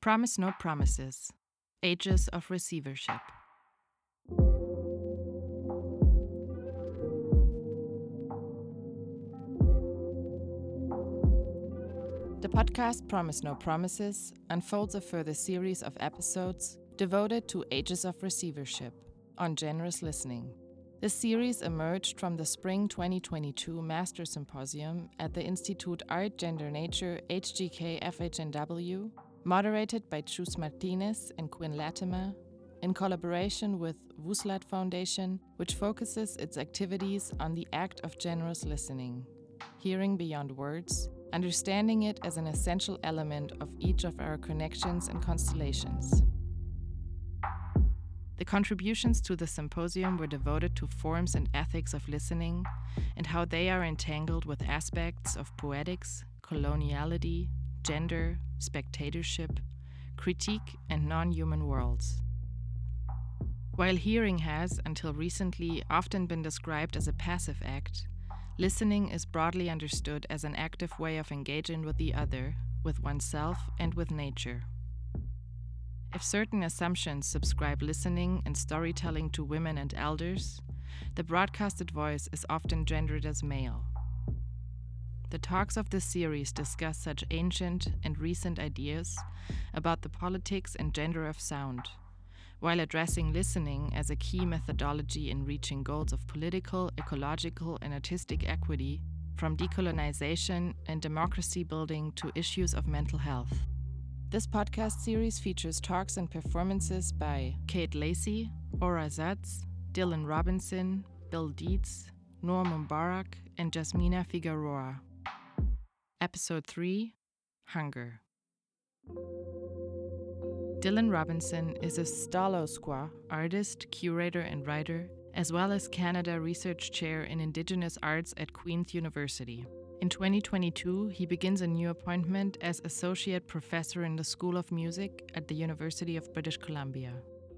Promise No Promises Ages of Receivership. The podcast Promise No Promises unfolds a further series of episodes devoted to Ages of Receivership on generous listening. The series emerged from the Spring 2022 Master Symposium at the Institute Art Gender Nature HGK FHNW, moderated by Chus Martinez and Quinn Latimer, in collaboration with Wuslat Foundation, which focuses its activities on the act of generous listening, hearing beyond words, understanding it as an essential element of each of our connections and constellations. The contributions to the symposium were devoted to forms and ethics of listening and how they are entangled with aspects of poetics, coloniality, gender, spectatorship, critique, and non human worlds. While hearing has, until recently, often been described as a passive act, Listening is broadly understood as an active way of engaging with the other, with oneself, and with nature. If certain assumptions subscribe listening and storytelling to women and elders, the broadcasted voice is often gendered as male. The talks of this series discuss such ancient and recent ideas about the politics and gender of sound while addressing listening as a key methodology in reaching goals of political, ecological, and artistic equity, from decolonization and democracy building to issues of mental health. This podcast series features talks and performances by Kate Lacey, Ora Zatz, Dylan Robinson, Bill Dietz, Noor Mubarak, and Jasmina Figueroa. Episode 3 Hunger. Dylan Robinson is a Stalosqua artist, curator, and writer, as well as Canada Research Chair in Indigenous Arts at Queen's University. In 2022, he begins a new appointment as Associate Professor in the School of Music at the University of British Columbia.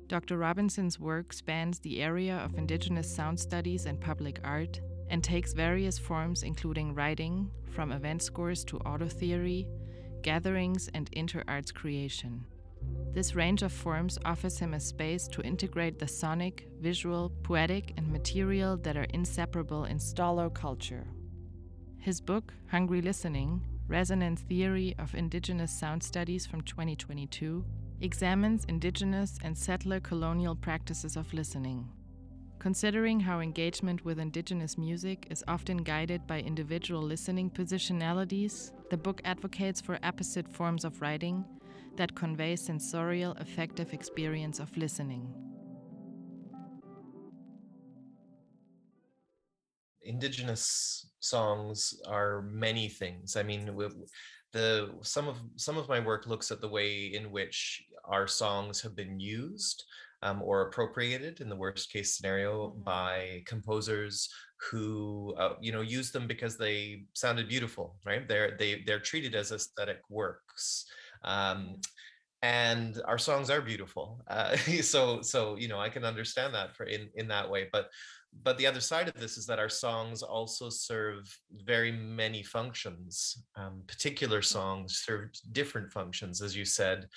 Dr. Robinson's work spans the area of Indigenous sound studies and public art and takes various forms, including writing, from event scores to auto theory, gatherings, and inter arts creation. This range of forms offers him a space to integrate the sonic, visual, poetic, and material that are inseparable in Stó:lō culture. His book, Hungry Listening Resonant Theory of Indigenous Sound Studies from 2022, examines indigenous and settler colonial practices of listening. Considering how engagement with indigenous music is often guided by individual listening positionalities, the book advocates for apposite forms of writing that convey sensorial affective experience of listening. Indigenous songs are many things. I mean, the some of some of my work looks at the way in which our songs have been used um, or appropriated in the worst case scenario mm-hmm. by composers who uh, you know use them because they sounded beautiful right they're they they're treated as aesthetic works um, and our songs are beautiful uh, so so you know i can understand that for in in that way but but the other side of this is that our songs also serve very many functions um, particular songs serve different functions as you said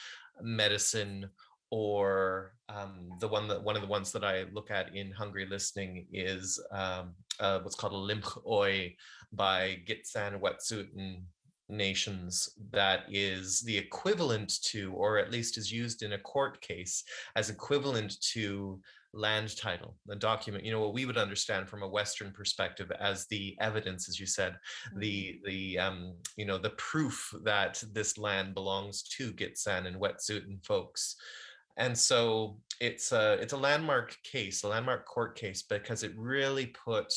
medicine or um, the one that one of the ones that I look at in Hungry Listening is um, uh, what's called a limx oo'y by Gitxsan Wet'suwet'en nations that is the equivalent to, or at least is used in a court case as equivalent to land title, the document, you know, what we would understand from a Western perspective as the evidence, as you said, mm-hmm. the the um, you know, the proof that this land belongs to Gitxsan and Wet'suwet'en folks. And so it's a it's a landmark case, a landmark court case, because it really put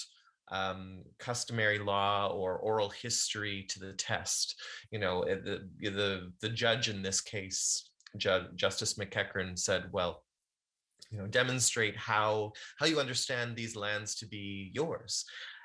um, customary law or oral history to the test. You know, eh, the the the judge in this case, Ju- Justice McEachern, said, "Well, you know, demonstrate how how you understand these lands to be yours."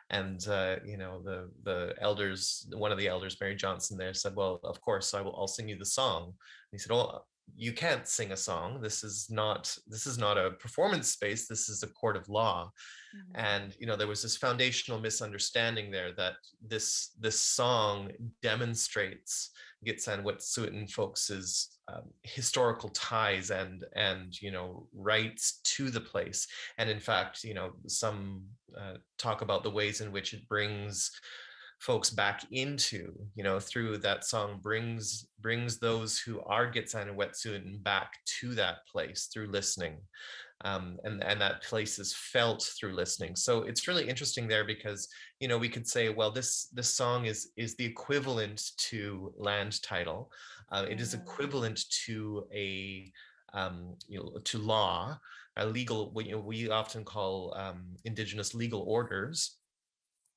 And uh, you know, the the elders, one of the elders, Mary Johnson, there said, "Well, of course, I will. I'll sing you the song." And he said, "Oh, you can't sing a song this is not this is not a performance space this is a court of law mm-hmm. and you know there was this foundational misunderstanding there that this this song demonstrates Gitxsan Wet'suwet'en folks's um, historical ties and and you know rights to the place. And in fact, you know, some uh, talk about the ways in which it brings folks back into, you know, through that song brings brings those who are Gitxsan and Wet'suwet'en back to that place through listening. Um, and and that place is felt through listening. So it's really interesting there because you know we could say, well, this this song is is the equivalent to land title. Uh, it is mm. equivalent to a um, you know to law, a legal what you know, we often call um, indigenous legal orders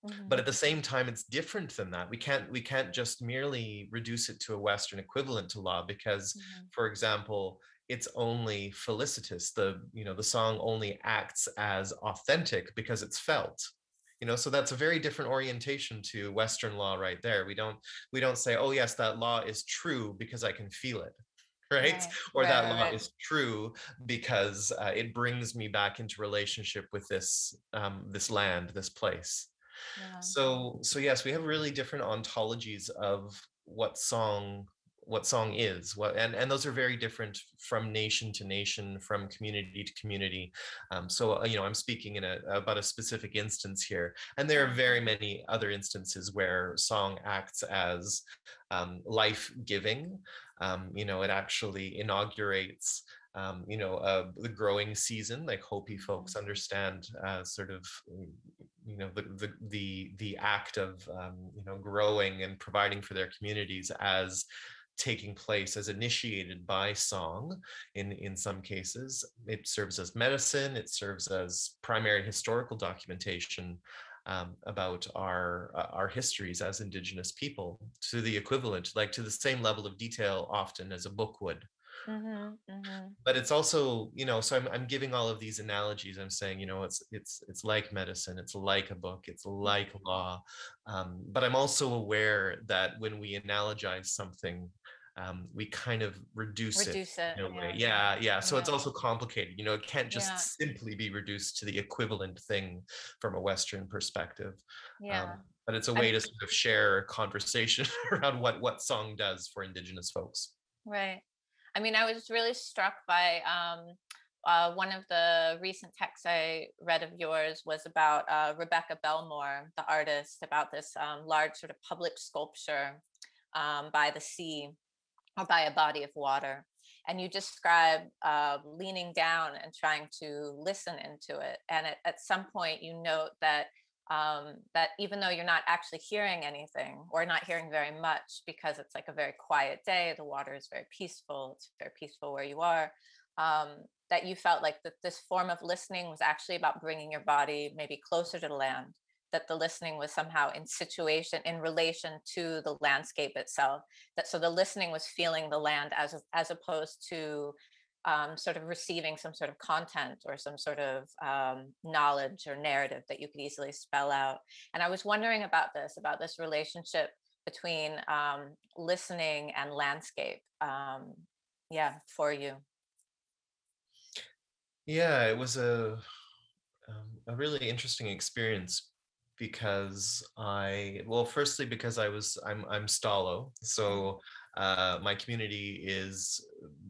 Mm-hmm. But at the same time, it's different than that. We can't we can't just merely reduce it to a Western equivalent to law because, mm-hmm. for example, it's only felicitous. The you know the song only acts as authentic because it's felt. You know, so that's a very different orientation to Western law right there. We don't we don't say, oh yes, that law is true because I can feel it right? right. Or right, that law right. is true because uh, it brings me back into relationship with this um, this land, this place. So so yes, we have really different ontologies of what song what song is what and and those are very different from nation to nation from community to community. Um, so uh, you know i'm speaking in a about a specific instance here and there are very many other instances where song acts as um, life giving um, you know it actually inaugurates um, you know uh, the growing season like hopi folks mm-hmm. understand uh, sort of you know the the the, the act of um, you know growing and providing for their communities as taking place as initiated by song in in some cases. It serves as medicine it serves as primary historical documentation um, about our uh, our histories as indigenous people to the equivalent like to the same level of detail often as a book would Mm-hmm, mm-hmm. But it's also, you know, so I'm, I'm giving all of these analogies. I'm saying, you know, it's it's it's like medicine, it's like a book, it's like law. Um, but I'm also aware that when we analogize something, um, we kind of reduce, reduce it, it, in a way. Yeah, yeah. So yeah. it's also complicated. You know, it can't just yeah. simply be reduced to the equivalent thing from a Western perspective. Yeah. Um, but it's a way I, to sort of share a conversation around what what song does for Indigenous folks. Right. I mean, I was really struck by um, uh, one of the recent texts I read of yours was about uh, Rebecca Belmore, the artist, about this um, large sort of public sculpture um, by the sea or by a body of water. And you describe uh, leaning down and trying to listen into it. And at, at some point, you note that um, that even though you're not actually hearing anything or not hearing very much because it's like a very quiet day, the water is very peaceful, it's very peaceful where you are, um, that you felt like that this form of listening was actually about bringing your body maybe closer to the land, that the listening was somehow in situation, in relation to the landscape itself. That so the listening was feeling the land as as opposed to um, sort of receiving some sort of content or some sort of um, knowledge or narrative that you could easily spell out. And I was wondering about this, about this relationship between um, listening and landscape. Um, yeah, for you. Yeah, it was a um, a really interesting experience because I well, firstly because I was I'm I'm Stó:lō, mm-hmm. so uh, my community is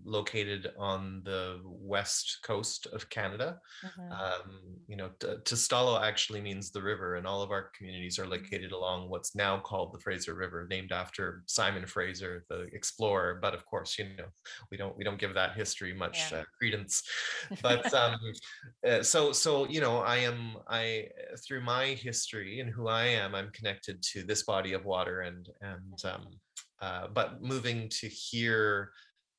located on the west coast of Canada. Mm-hmm. Um, you know, t- Tostalo actually means the river, and all of our communities are mm-hmm. located along what's now called the Fraser River, named after Simon Fraser, the explorer. But of course, you know, we don't we don't give that history much yeah. uh, credence. But um, uh, so so you know, I am I through my history and who I am, I'm connected to this body of water and and um, uh, but moving to hear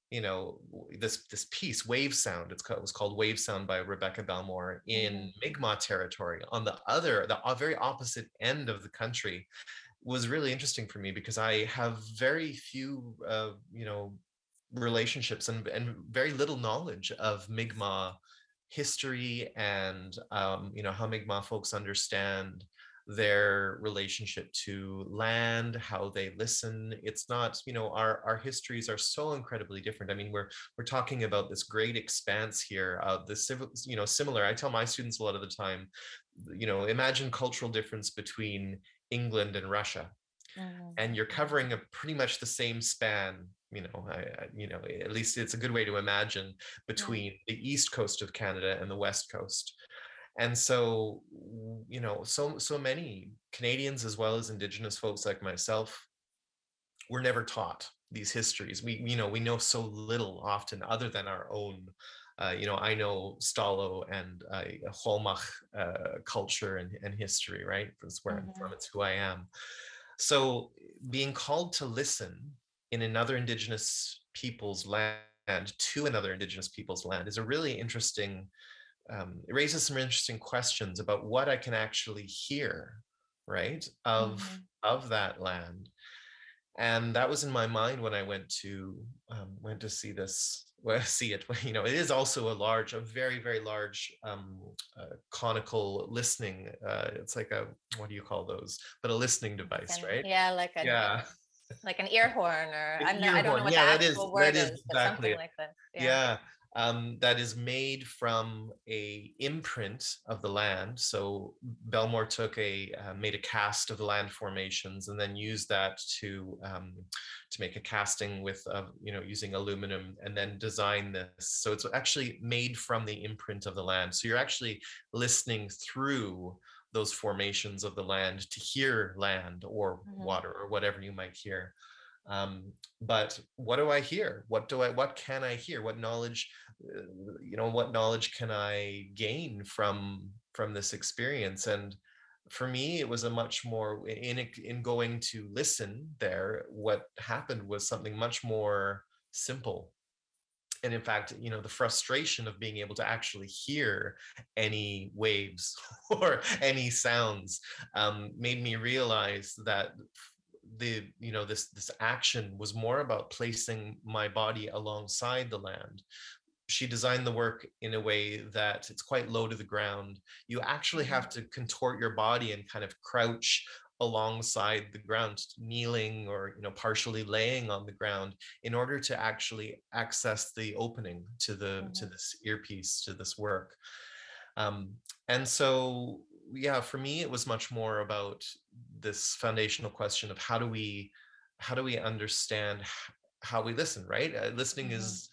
you know this this piece wave sound it's called, it was called wave sound by rebecca belmore in mm-hmm. mi'kmaq territory on the other the very opposite end of the country was really interesting for me because i have very few uh, you know relationships and, and very little knowledge of mi'kmaq history and um, you know how mi'kmaq folks understand their relationship to land how they listen. It's not you know our our histories are so incredibly different. I mean we're we're talking about this great expanse here of the civil you know similar i tell my students a lot of the time you know imagine cultural difference between england and russia Mhm. and you're covering a pretty much the same span you know I, I- you know at least it's a good way to imagine between the east coast of canada and the west coast and so you know so so many canadians as well as indigenous folks like myself were never taught these histories we you know we know so little often other than our own uh, you know, I know Stó:lō and uh, Holmach uh, culture and, and history, right? That's where I'm from. It's who I am. So being called to listen in another Indigenous people's land to another Indigenous people's land is a really interesting, um, it raises some interesting questions about what I can actually hear, right, of, Mhm. of that land. And that was in my mind when I went to um, went to see this, well, see it. You know, it is also a large, a very, very large um, uh, conical listening. Uh, it's like a what do you call those? But a listening device, right? Yeah, like a Yeah. like an ear horn or An I'm not, I don't know what Yeah, the that is- actual that word is exactly something like this. yeah um, that is made from a imprint of the land. So belmore took a uh, made a cast of the land formations and then used that to um, to make a casting with uh, you know using aluminum and then design this. So it's actually made from the imprint of the land. So you're actually listening through those formations of the land to hear land or Mhm. water or whatever you might hear um, but what do i hear? What do i what can i hear? What knowledge uh, you know what knowledge can i gain from from this experience? And for me it was a much more in in going to listen there what happened was something much more simple. And in fact you know the frustration of being able to actually hear any waves or any sounds um, made me realize that the you know this this action was more about placing my body alongside the land. She designed the work in a way that it's quite low to the ground. You actually have to contort your body and kind of crouch alongside the ground kneeling or you know partially laying on the ground in order to actually access the opening to the to Mhm. this earpiece to this work. Um, and so yeah for me it was much more about this foundational question of how do we how do we understand how we listen right uh, listening Mhm. is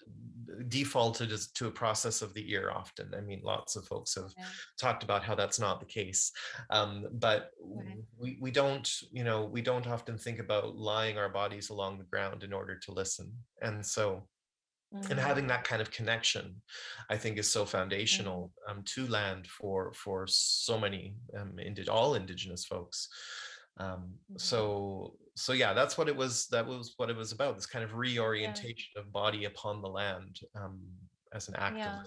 defaulted as to a process of the ear often i mean lots of folks have Yeah. talked about how that's not the case um, but w- we, we don't you know we don't often think about lying our bodies along the ground in order to listen and so and Mhm. having that kind of connection i think is so foundational um, to land for for so many um, indi- all indigenous folks um, Mhm. so so yeah that's what it was that was what it was about this kind of reorientation of body upon the land um, as an act Yeah. of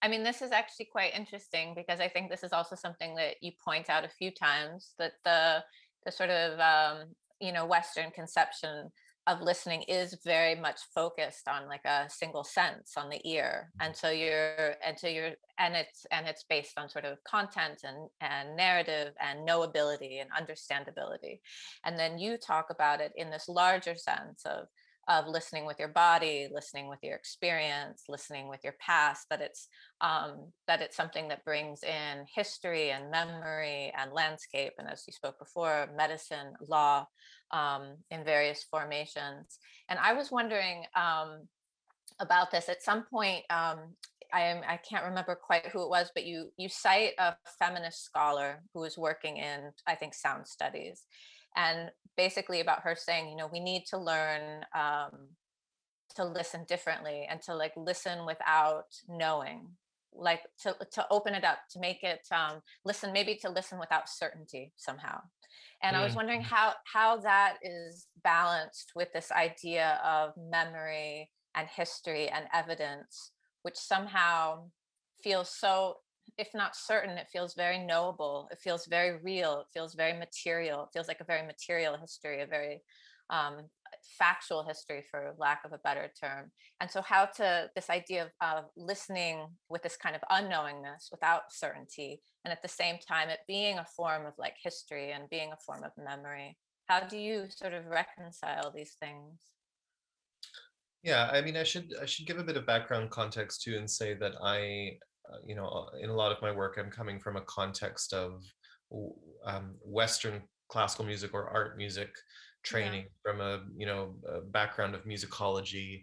I mean, this is actually quite interesting because I think this is also something that you point out a few times that the the sort of um, you know Western conception of listening is very much focused on like a single sense on the ear, and so you're and so you're and it's and it's based on sort of content and and narrative and knowability and understandability, and then you talk about it in this larger sense of of listening with your body, listening with your experience, listening with your past, that it's um, that it's something that brings in history and memory and landscape, and as you spoke before, medicine, law, um, in various formations. And I was wondering um, about this at some point. Um, I am I can't remember quite who it was, but you you cite a feminist scholar who was working in I think sound studies, and basically about her saying, you know, we need to learn um, to listen differently and to like listen without knowing like to to open it up to make it um listen maybe to listen without certainty somehow and i was wondering Mm. how how that is balanced with this idea of memory and history and evidence which somehow feels so if not certain it feels very knowable it feels very real it feels very material it feels like a very material history a very um, factual history for lack of a better term and so how to this idea of, of listening with this kind of unknowingness without certainty and at the same time it being a form of like history and being a form of memory. How do you sort of reconcile these things? Yeah, I mean, I should I should give a bit of background context too, and say that I, uh, you know, uh, in a lot of my work, I'm coming from a context of um, Western classical music or art music training yeah. from a you know a background of musicology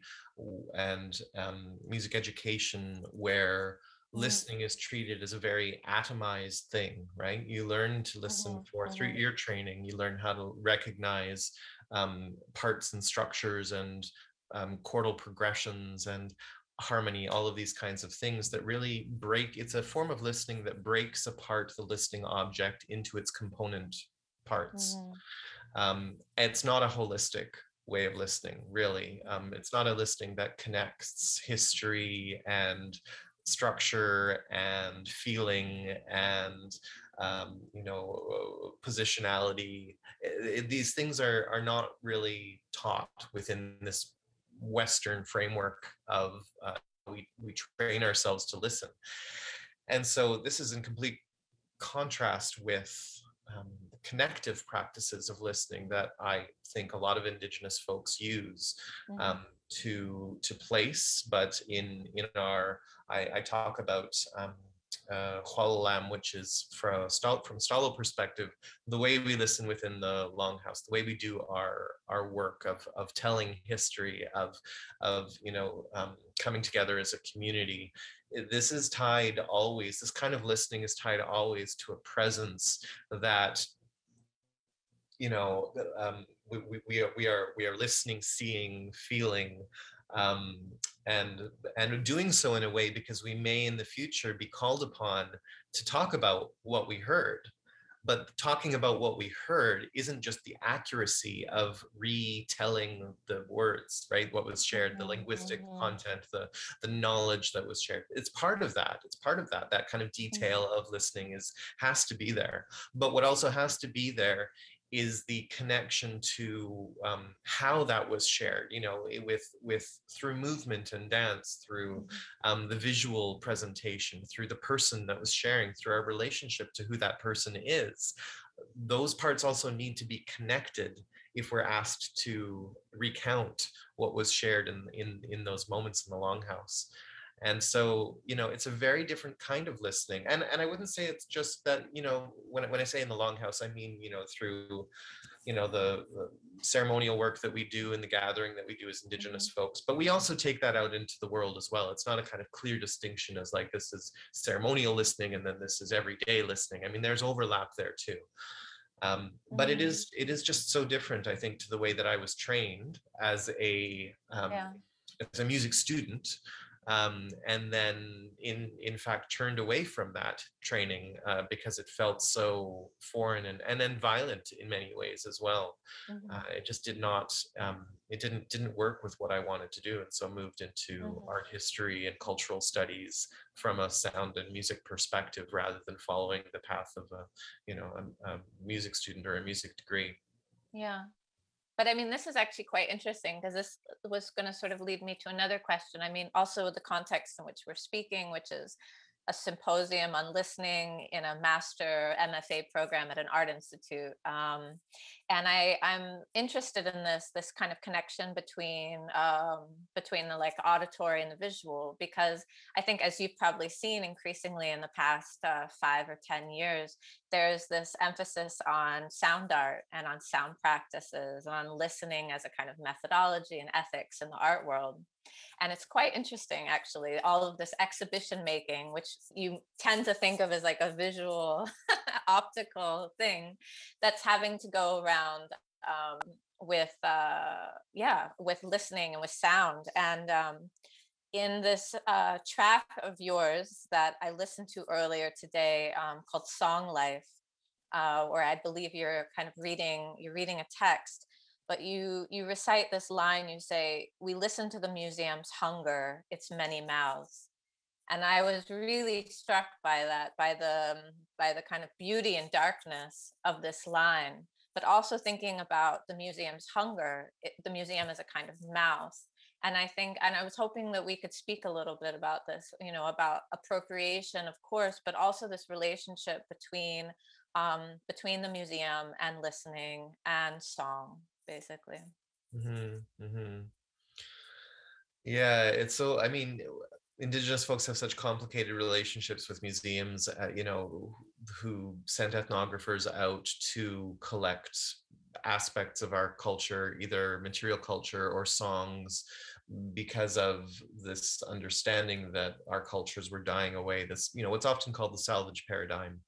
and um, music education where mm-hmm. listening is treated as a very atomized thing right you learn to listen mm-hmm. for through mm-hmm. ear training you learn how to recognize um, parts and structures and um, chordal progressions and harmony all of these kinds of things that really break it's a form of listening that breaks apart the listening object into its component parts mm-hmm. Um, it's not a holistic way of listening really um, it's not a listening that connects history and structure and feeling and um, you know positionality it, it, these things are are not really taught within this Western framework of uh, we, we train ourselves to listen. And so this is in complete contrast with um, connective practices of listening that I think a lot of Indigenous folks use mm-hmm. um, to to place. But in in our, I, I talk about um, uh, xwélalà:m, which is from from Stó:lō perspective, the way we listen within the Longhouse, the way we do our our work of of telling history, of of you know um, coming together as a community. This is tied always. This kind of listening is tied always to a presence that you know um, we, we, we are we are we are listening, seeing, feeling um, and and doing so in a way because we may in the future be called upon to talk about what we heard but talking about what we heard isn't just the accuracy of retelling the words right what was shared the linguistic mm-hmm. content the the knowledge that was shared it's part of that it's part of that that kind of mm-hmm. detail mm-hmm. of listening is has to be there but what also has to be there is the connection to um, how that was shared you know with with through movement and dance through mm-hmm. um, the visual presentation through the person that was sharing through our relationship to who that person is those parts also need to be connected if we're asked to recount what was shared in in in those moments in the longhouse and so you know it's a very different kind of listening and and i wouldn't say it's just that you know when, when i say in the longhouse i mean you know through you know the, the ceremonial work that we do and the gathering that we do as indigenous mm-hmm. folks but we also take that out into the world as well it's not a kind of clear distinction as like this is ceremonial listening and then this is everyday listening i mean there's overlap there too um, but it mm-hmm. is it is just so different i think to the way that i was trained as a um, yeah. as a music student um, and then in in fact turned away from that training uh, because it felt so foreign and and then violent in many ways as well. Mm-hmm. Uh, it just did not um, it didn't didn't work with what I wanted to do, and so moved into mm-hmm. art history and cultural studies from a sound and music perspective rather than following the path of a you know a, a music student or a music degree. Yeah, but I mean, this is actually quite interesting because this uh, was going to sort of lead me to another question. I mean, also the context in which we're speaking, which is a symposium on listening in a master MFA program at an art institute. Um, and I, I'm interested in this this kind of connection between um, between the like auditory and the visual because I think as you've probably seen increasingly in the past uh, five or ten years, there's this emphasis on sound art and on sound practices on listening as a kind of methodology and ethics in the art world. And it's quite interesting, actually, all of this exhibition making, which you tend to think of as like a visual, optical thing that's having to go around um, with, uh, yeah, with listening and with sound. And um, in this uh, track of yours that I listened to earlier today um, called Song Life, uh, where I believe you're kind of reading, you're reading a text but you you recite this line you say we listen to the museum's hunger its many mouths. And i was really struck by that by the by the kind of beauty and darkness of this line but also thinking about the museum's hunger it, the museum is a kind of mouth. And i think and i was hoping that we could speak a little bit about this you know about appropriation of course but also this relationship between um, between the museum and listening and song basically. Mm-hmm, mm-hmm. Yeah, it's so. I mean, indigenous folks have such complicated relationships with museums. Uh, you know, who sent ethnographers out to collect aspects of our culture, either material culture or songs, because of this understanding that our cultures were dying away. This, you know, what's often called the salvage paradigm.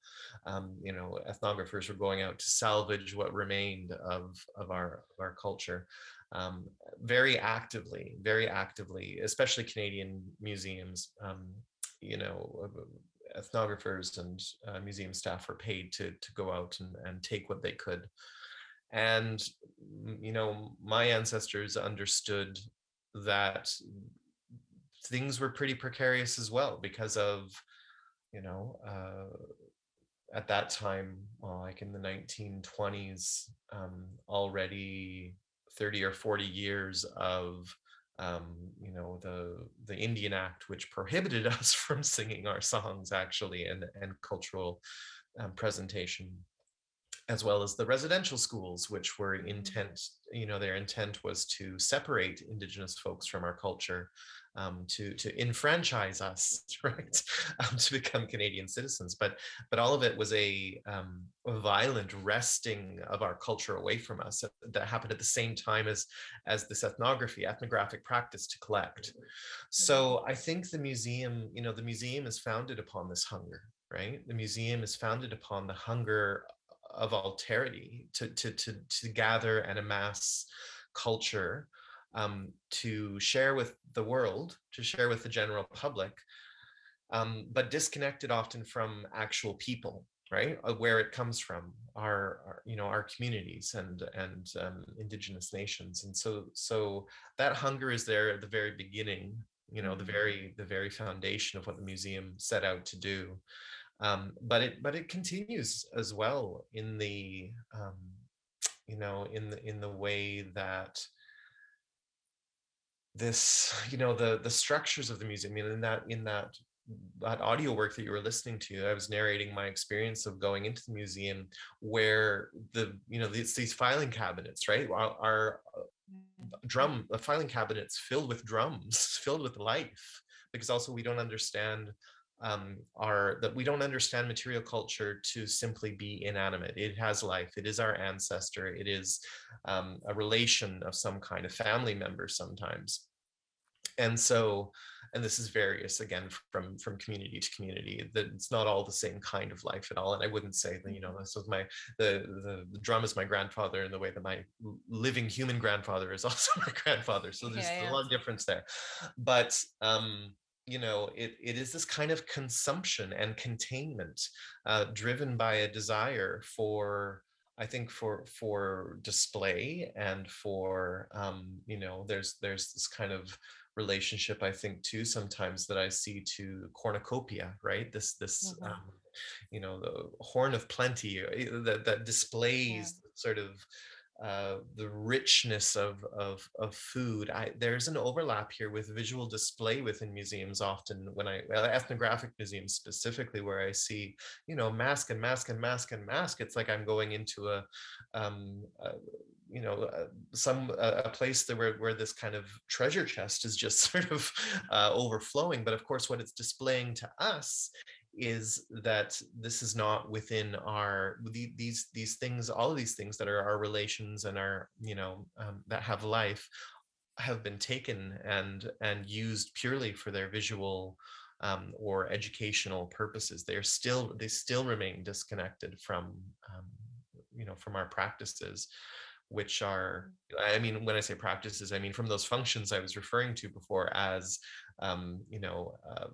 Um, you know, ethnographers were going out to salvage what remained of of our of our culture um, very actively, very actively, especially Canadian museums. Um, you know, ethnographers and uh, museum staff were paid to to go out and, and take what they could and you know my ancestors understood that things were pretty precarious as well because of you know uh, at that time well, like in the 1920s um, already 30 or 40 years of um, you know the the Indian Act, which prohibited us from singing our songs actually and and cultural um, presentation as well as the residential schools, which were mm-hmm. intent, you know, their intent was to separate Indigenous folks from our culture, um, to to enfranchise us, right, um, to become Canadian citizens. But but all of it was a, um, a, violent wresting of our culture away from us that happened at the same time as as this ethnography, ethnographic practice to collect. So mm-hmm. I think the museum, you know, the museum is founded upon this hunger, right? The museum is founded upon the hunger of alterity to to to to gather and amass culture um, to share with the world, to share with the general public, um, but disconnected often from actual people, right? Uh, where it comes from, our, our you know our communities and and um, indigenous nations, and so so that hunger is there at the very beginning, you know, the mm-hmm. very the very foundation of what the museum set out to do um, but it but it continues as well in the um, you know in the in the way that this you know the the structures of the museum I mean, in that in that that audio work that you were listening to i was narrating my experience of going into the museum where the you know these, these filing cabinets right are, are mm. drum the filing cabinets filled with drums filled with life because also we don't understand um, are that we don't understand material culture to simply be inanimate. It has life. It is our ancestor. It is um, a relation of some kind, a family member sometimes. And so, and this is various again from from community to community. That it's not all the same kind of life at all. And I wouldn't say that you know this was my the, the the drum is my grandfather in the way that my living human grandfather is also my grandfather. So there's yeah, yeah. a lot of difference there. But um, you know it, it is this kind of consumption and containment uh, driven by a desire for i think for for display and for um, you know there's there's this kind of relationship i think too sometimes that i see to cornucopia right this this mm-hmm. um, you know the horn of plenty uh, that that displays yeah. sort of uh, the richness of, of, of food. I, there's an overlap here with visual display within museums often when I, well, ethnographic museums specifically, where I see, you know, mask and mask and mask and mask. It's like I'm going into a, um, a you know, uh, some uh, a place that where, where this kind of treasure chest is just sort of uh, overflowing. But of course, what it's displaying to us is that this is not within our these these things all of these things that are our relations and our you know um, that have life have been taken and and used purely for their visual um, or educational purposes. They're still they still remain disconnected from um, you know from our practices which are i mean when i say practices i mean from those functions i was referring to before as um, you know um,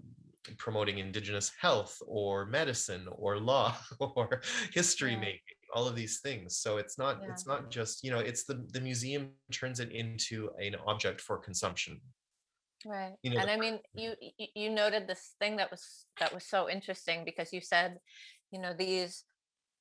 promoting indigenous health or medicine or law or history yeah. making all of these things so it's not yeah. it's not just you know it's the the museum turns it into an object for consumption right you know, and i mean you you noted this thing that was that was so interesting because you said you know these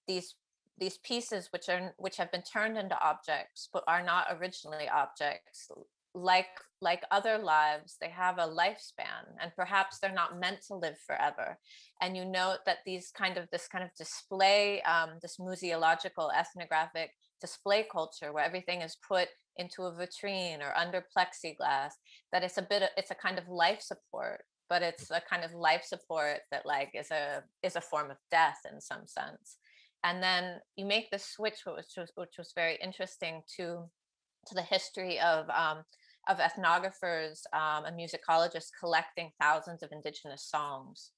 these these pieces which are which have been turned into objects but are not originally objects like like other lives they have a lifespan and perhaps they're not meant to live forever. And you note that these kind of this kind of display um, this museological ethnographic display culture where everything is put into a vitrine or under plexiglass that it's a bit of, it's a kind of life support but it's a kind of life support that like is a is a form of death in some sense. And then you make the switch which was which was very interesting to to the history of um, of ethnographers um, and musicologists collecting thousands of indigenous songs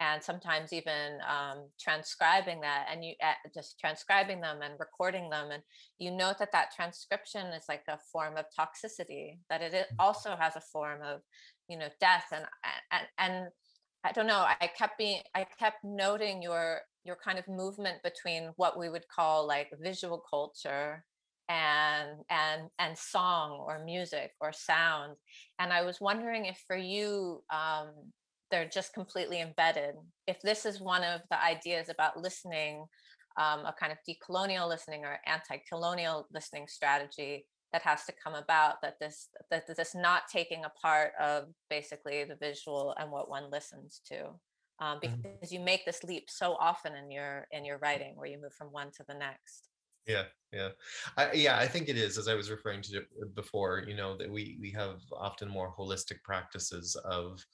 and sometimes even um, transcribing that and you uh, just transcribing them and recording them and you note that that transcription is like a form of toxicity that it mm. also has a form of you know death and and and i don't know i kept being i kept noting your your kind of movement between what we would call like visual culture and and and song or music or sound and i was wondering if for you um, they're just completely embedded if this is one of the ideas about listening um, a kind of decolonial listening or anti-colonial listening strategy that has to come about that this that this not taking a part of basically the visual and what one listens to um, mm-hmm. because you make this leap so often in your in your writing where you move from one to the next yeah yeah I, yeah i think it is as i was referring to before you know that we we have often more holistic practices of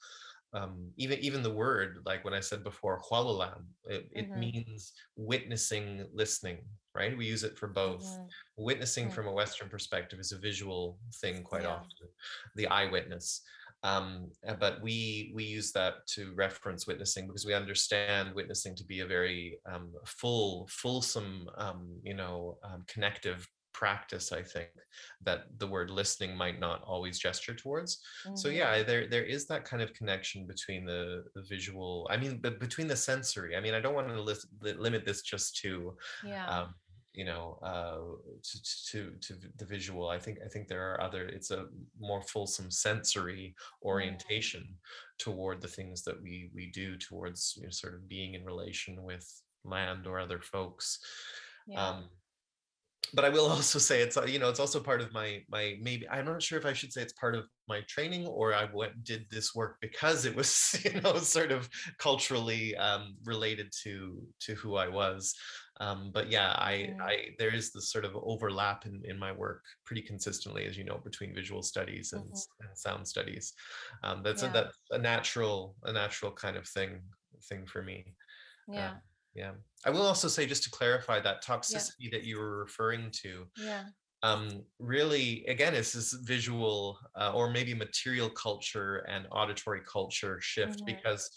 um, even even the word like when i said before xwélalà:m it, it mm-hmm. means witnessing listening right we use it for both mm-hmm. witnessing mm-hmm. from a western perspective is a visual thing quite yeah. often the eyewitness um, uh, but we we use that to reference witnessing because we understand witnessing to be a very um, full fulsome um, you know um, connective practice i think that the word listening might not always gesture towards mm-hmm. so yeah there there is that kind of connection between the, the visual i mean but between the sensory i mean i don't want to list, limit this just to yeah. You know uh, to, to to the visual i think i think there are other it's a more fulsome sensory orientation mm. toward the things that we we do towards you know, sort of being in relation with land or other folks yeah. um, but I will also say it's uh, you know it's also part of my my maybe I'm not sure if I should say it's part of my training or I went did this work because it was you know sort of culturally um, related to to who I was. Um, but yeah, I I there is this sort of overlap in in my work pretty consistently, as you know, between visual studies and, mm-hmm. and sound studies. Um, that's yeah. a, that's a natural a natural kind of thing thing for me. Yeah. Uh, yeah i will also say just to clarify that toxicity yeah. that you were referring to yeah um, really again it's this visual uh, or maybe material culture and auditory culture shift mm-hmm. because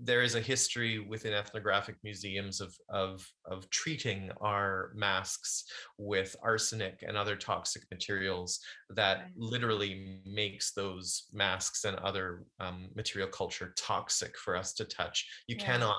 there is a history within ethnographic museums of, of of treating our masks with arsenic and other toxic materials that right. literally makes those masks and other um, material culture toxic for us to touch you yeah. cannot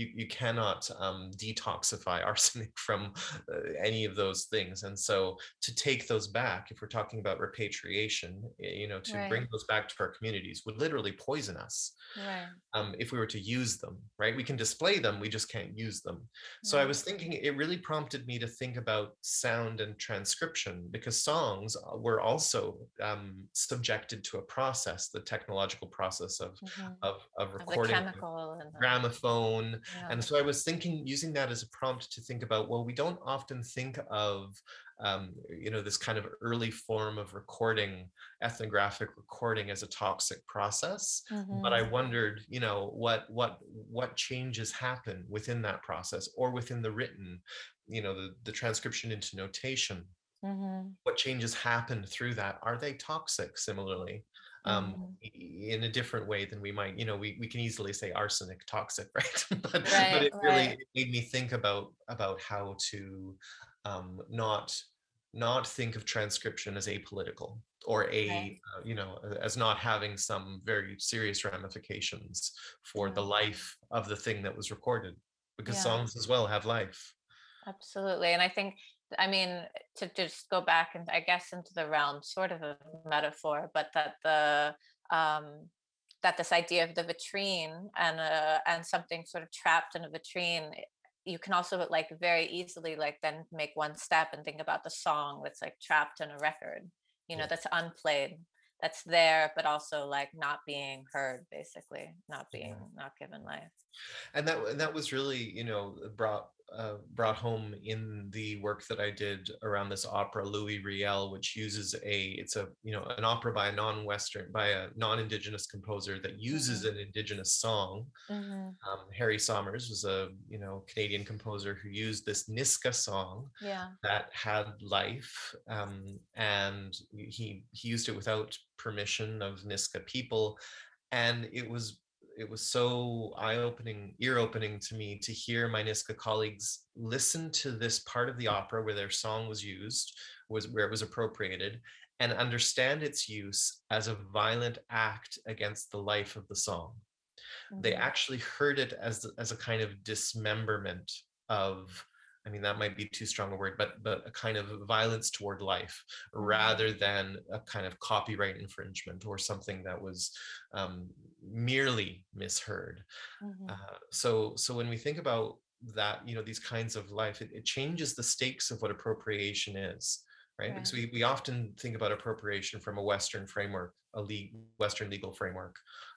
you, you cannot um, detoxify arsenic from uh, any of those things. And so to take those back, if we're talking about repatriation, you know, to right. bring those back to our communities would literally poison us right. um, if we were to use them, right? We can display them, we just can't use them. So I was thinking it really prompted me to think about sound and transcription because songs uh, were also um, subjected to a process, the technological process of, mm-hmm. of, of recording of chemical and gramophone and so I was thinking, using that as a prompt to think about, well, we don't often think of, um, you know, this kind of early form of recording, ethnographic recording as a toxic process. Mm-hmm. But I mm-hmm. wondered, you know, what what what changes happen within that process or within the written, you know, the, the transcription into notation. Mm-hmm. What changes happen through that? Are they toxic similarly? Um, mm-hmm. in a different way than we might, you know, we, we can easily say arsenic toxic, right? but, right, but it really right. made me think about about how to um, not not think of transcription as apolitical or a okay. uh, you know as not having some very serious ramifications for the life of the thing that was recorded because yeah. songs as well have life absolutely and i think I mean, to just go back and I guess into the realm, sort of a metaphor, but that the um, that this idea of the vitrine and uh, and something sort of trapped in a vitrine, eh, you can also like very easily like then make one step and think about the song that's like trapped in a record, you know, yeah. that's unplayed, that's there, but also like not being heard, basically, not being not given life. And that and that was really, you know, brought uh, brought home in the work that I did around this opera Louis Riel, which uses a it's a you know an opera by a non-Western by a non-Indigenous composer that uses Mm-hmm. an Indigenous song. Mhm. Um, Harry Somers was a you know Canadian composer who used this Nisga'a song Yeah. that had life um, and he he used it without permission of Nisga'a people and it was it was so eye-opening ear-opening to me to hear my Nisga'a colleagues listen to this part of the opera where their song was used was where it was appropriated and understand its use as a violent act against the life of the song they Mhm. actually heard it as as a kind of dismemberment of i mean that might be too strong a word but but a kind of violence toward life rather than a kind of copyright infringement or something that was um, merely misheard. Mhm. uh, so so when we think about that you know these kinds of life it, it changes the stakes of what appropriation is right? Because we, we often think about appropriation from a western framework a league western legal framework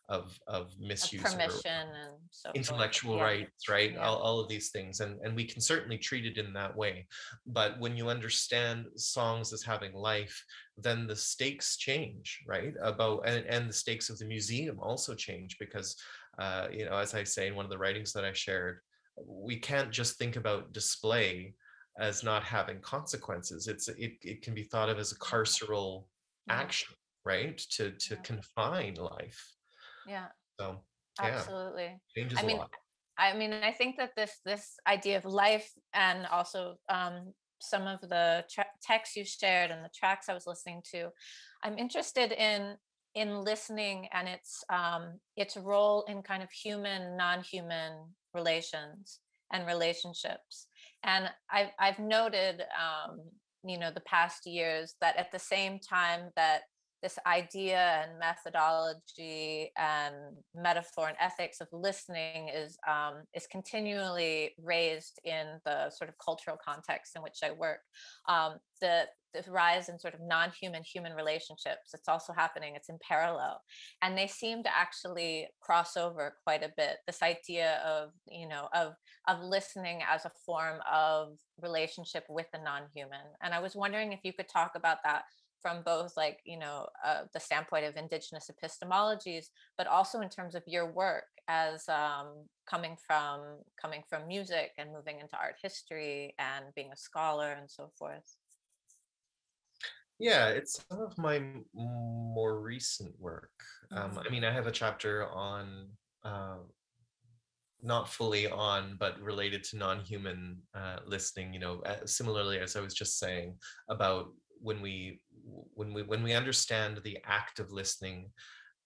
of of Of misuse or- permission and so intellectual Yeah. rights right Yeah. all, all of these things and and we can certainly treat it in that way but when you understand songs as having life then the stakes change right about and, and the stakes of the museum also change because uh, you know as i say in one of the writings that i shared we can't just think about display as not having consequences it's it, it can be thought of as a carceral Yeah. action right to to confine life Yeah. so yeah Absolutely. changes I a mean, lot I mean, I think that this this idea of life and also um, some of the tra- texts you shared and the tracks I was listening to, I'm interested in in listening and its um, its role in kind of human non-human relations and relationships. And I've I've noted, um, you know, the past years that at the same time that this idea and methodology and metaphor and ethics of listening is um, is continually raised in the sort of cultural context in which I work. Um, the the rise in sort of non-human human relationships it's also happening it's in parallel. And they seem to actually cross over quite a bit. This idea of you know of of listening as a form of relationship with the non-human. And i was wondering if you could talk about that from both like you know uh, the standpoint of indigenous epistemologies but also in terms of your work as um, coming from coming from music and moving into art history and being a scholar and so forth Yeah, it's some of my m- more recent work. Um. I mean, I have a chapter on, uh, not fully on, but related to non-human uh, listening. You know, similarly as I was just saying about when we when we when we understand the act of listening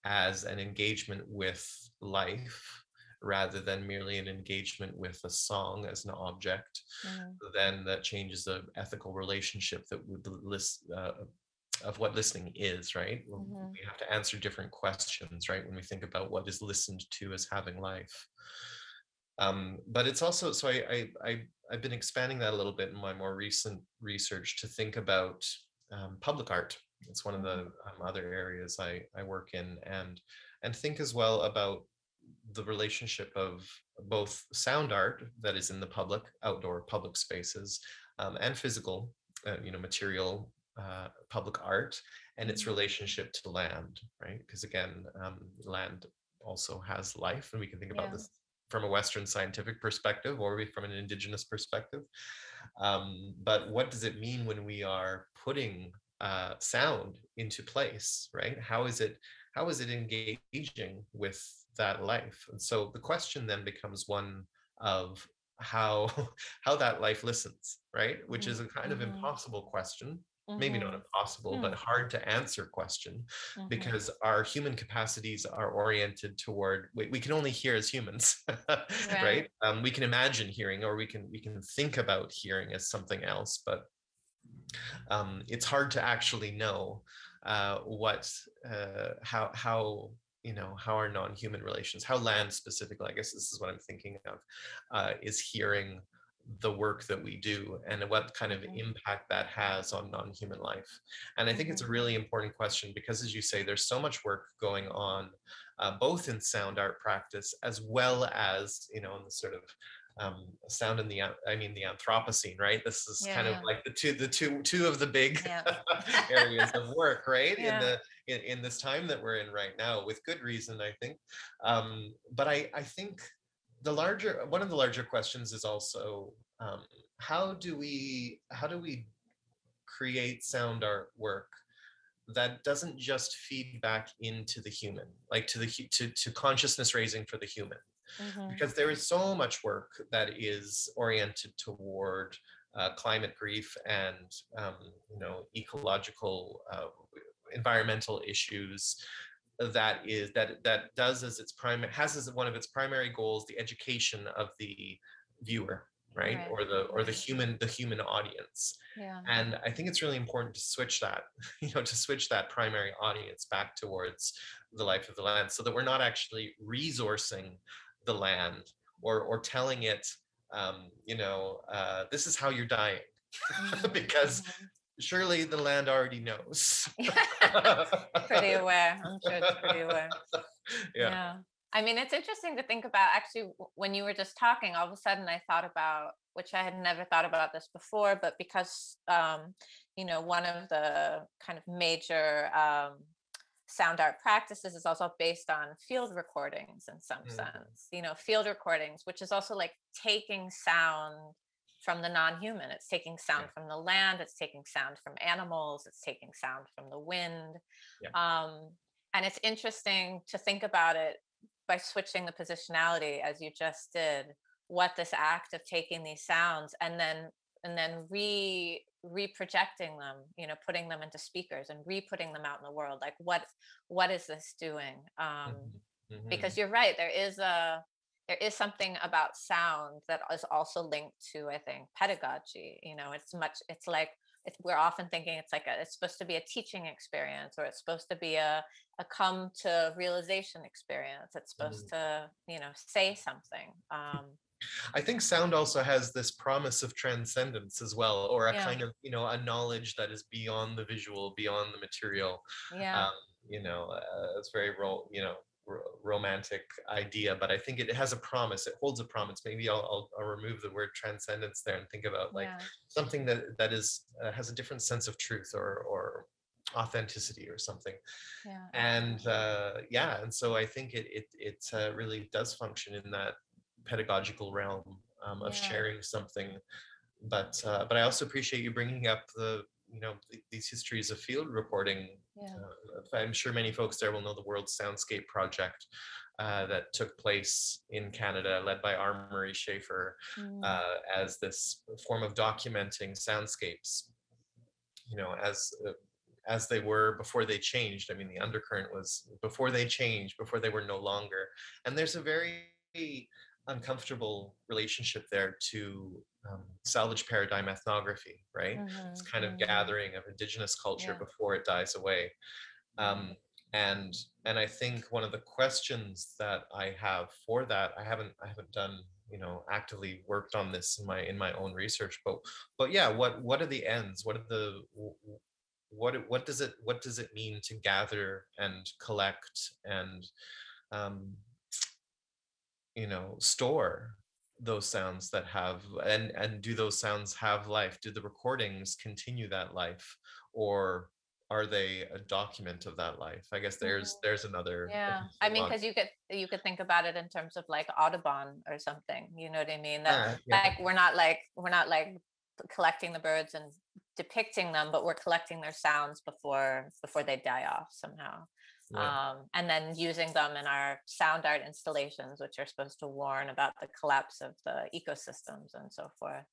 as an engagement with life rather than merely an engagement with a song as an object Mhm. then that changes the ethical relationship that would list uh, of what listening is right Mhm. we have to answer different questions right when we think about what is listened to as having life um, but it's also so I, I i i've been expanding that a little bit in my more recent research to think about um, public art it's one of the um, other areas i i work in and and think as well about the relationship of both sound art that is in the public outdoor public spaces um, and physical uh, you know material uh, public art and its Mhm. relationship to land right because again um, land also has life and we can think about Yeah. this from a western scientific perspective or from an indigenous perspective. Um, but what does it mean when we are putting uh, sound into place right? How is it how is it engaging with that life? And so the question then becomes one of how how that life listens right? Which is a kind of Mhm. impossible question maybe not impossible but Hmm. hard to answer question Mhm. because our human capacities are oriented toward we, we can only hear as humans right, Right. Um, we can imagine hearing or we can we can think about hearing as something else but um, it's hard to actually know uh, what uh, how how you know how our non-human relations how land specifically i guess this is what i'm thinking of uh, is hearing the work that we do and what kind of Mhm. impact that has on non-human life and i think it's a really important question because as you say there's so much work going on uh, both in sound art practice as well as you know in the sort of um, sound in the I mean the Anthropocene, right? This is kind of like the two the two two of the big Yeah. areas of work, right? Yeah. In the in, in this time that we're in right now, with good reason, I think. Um, but I I think the larger one of the larger questions is also um, how do we how do we create sound artwork that doesn't just feed back into the human, like to the to to consciousness raising for the human Mhm. because there is so much work that is oriented toward uh, climate grief and um, you know ecological uh, environmental issues that is that that does as its primary has as one of its primary goals the education of the viewer right, Right, or the or the human the human audience. Yeah. and i think it's really important to switch that you know to switch that primary audience back towards the life of the land so that we're not actually resourcing the land or or telling it um, you know uh, this is how you're dying. Mhm, because mhm. Surely the land already knows pretty aware. I'm sure it's pretty aware. yeah I mean, it's interesting to think about. Actually, when you were just talking, all of a sudden I thought about, which I had never thought about this before, but because, um, you know, one of the kind of major um, sound art practices is also based on field recordings in some Mhm. sense, you know, field recordings, which is also like taking sound from the non-human it's taking sound Yeah. from the land it's taking sound from animals it's taking sound from the wind Yeah. um, and it's interesting to think about it by switching the positionality as you just did what this act of taking these sounds and then and then re re-projecting them you know putting them into speakers and re-putting them out in the world like what what is this doing um Mhm, mhm. because you're right there is a there is something about sound that is also linked to i think pedagogy you know it's much it's like it's, we're often thinking it's like a, it's supposed to be a teaching experience or it's supposed to be a, a come to realization experience it's supposed to you know say something um I think sound also has this promise of transcendence as well, or a Yeah. kind of, you know, a knowledge that is beyond the visual, beyond the material. yeah Um, you know, uh, it's very, ro- you know, romantic idea, but I think it has a promise. It holds a promise. Maybe I'll, I'll, I'll remove the word transcendence there and think about like yeah something that that is uh, has a different sense of truth or or authenticity or something yeah and uh, yeah and so i think it it, it uh, really does function in that pedagogical realm um, of Yeah. sharing something but uh, but i also appreciate you bringing up the you know th- these histories of field reporting. yeah. uh, i'm sure many folks there will know the world soundscape project uh, that took place in canada led by r. Murray Schafer Mm, uh, as this form of documenting soundscapes you know as uh, as they were before they changed. I mean the undercurrent was before they changed before they were no longer. And there's a very uncomfortable relationship there to um, salvage paradigm ethnography right? It's mhm, kind of mhm. gathering of indigenous culture Yeah. before it dies away. Um, and and i think one of the questions that i have for that i haven't i haven't done you know actively worked on this in my in my own research but but yeah what what are the ends? What are the what what does it what does it mean to gather and collect and um you know store those sounds that have and and do those sounds have life? Do the recordings continue that life or are they a document of that life? I guess there's there's another yeah. i mean because you could you could think about it in terms of like audubon or something you know what i mean? That Ah, yeah. like we're not like we're not like collecting the birds and depicting them but we're collecting their sounds before before they die off somehow Yeah. um, and then using them in our sound art installations which are supposed to warn about the collapse of the ecosystems and so forth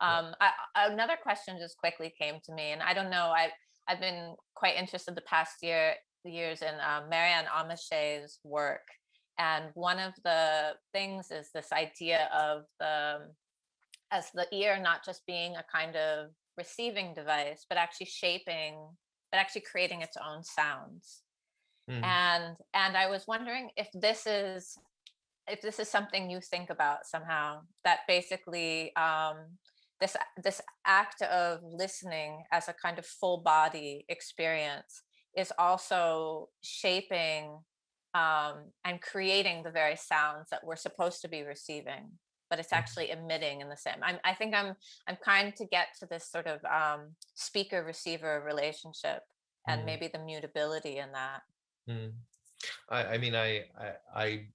Yeah. um, I, another question just quickly came to me and i don't know i i've been quite interested the past year years in uh, Maryanne Amacher's work and one of the things is this idea of the as the ear not just being a kind of receiving device but actually shaping but actually creating its own sounds Mm. and and i was wondering if this is if this is something you think about somehow that basically um this this act of listening as a kind of full body experience is also shaping um and creating the very sounds that we're supposed to be receiving but it's Mhm. actually emitting in the same. I'm, I think I'm I'm trying to get to this sort of um, speaker receiver relationship and Mm. maybe the mutability in that. Mm. I, I mean, I, I, I,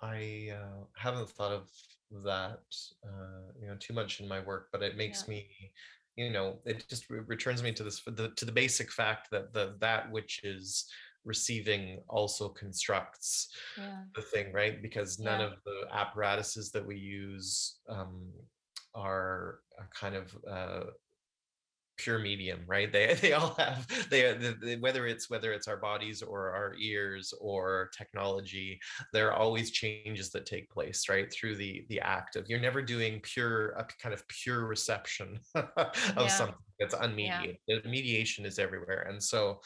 I uh, haven't thought of that, uh, you know, too much in my work, but it makes me, you know, it just re- returns me to this, the, to the basic fact that the that which is receiving also constructs Yeah. the thing, right? Because none Yeah. of the apparatuses that we use um, are, are kind of uh, pure medium right they they all have they, they, whether it's whether it's our bodies or our ears or technology there are always changes that take place right through the the act of you're never doing pure a kind of pure reception of Yeah. something that's unmediated The mediation is everywhere and so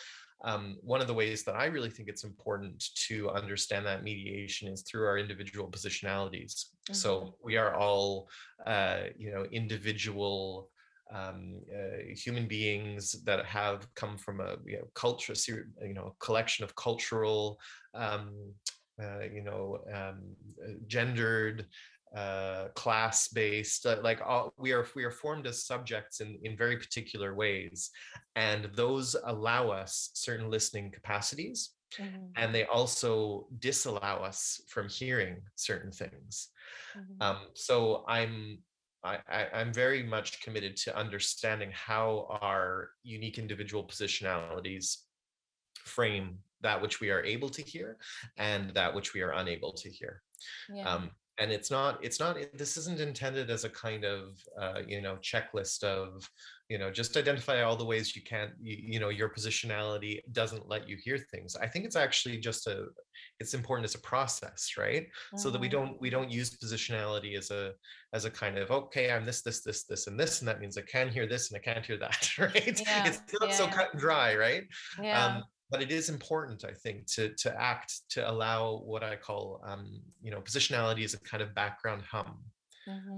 um, one of the ways that I really think it's important to understand that mediation is through our individual positionalities. Mhm. So we are all, uh, you know, individual um, uh, human beings that have come from a you know, culture, you know, collection of cultural, um, uh, you know, um, gendered, uh, class-based, uh, like all, we are we are formed as subjects in in very particular ways, and those allow us certain listening capacities, Mhm, and they also disallow us from hearing certain things. mhm. Um, so I'm I, I, I'm very much committed to understanding how our unique individual positionalities frame that which we are able to hear and that which we are unable to hear. yeah. Um, and it's not it's not this isn't intended as a kind of uh, you know checklist of you know just identify all the ways you can't you, you know your positionality doesn't let you hear things. I think it's actually just a it's important as a process right? So that we Mhm. don't we don't use positionality as a as a kind of okay i'm this this this this and this and that means i can hear this and i can't hear that right? Yeah, it's not so cut and dry right? Yeah. um, but it is important i think to to act to allow what i call um, you know positionality as a kind of background hum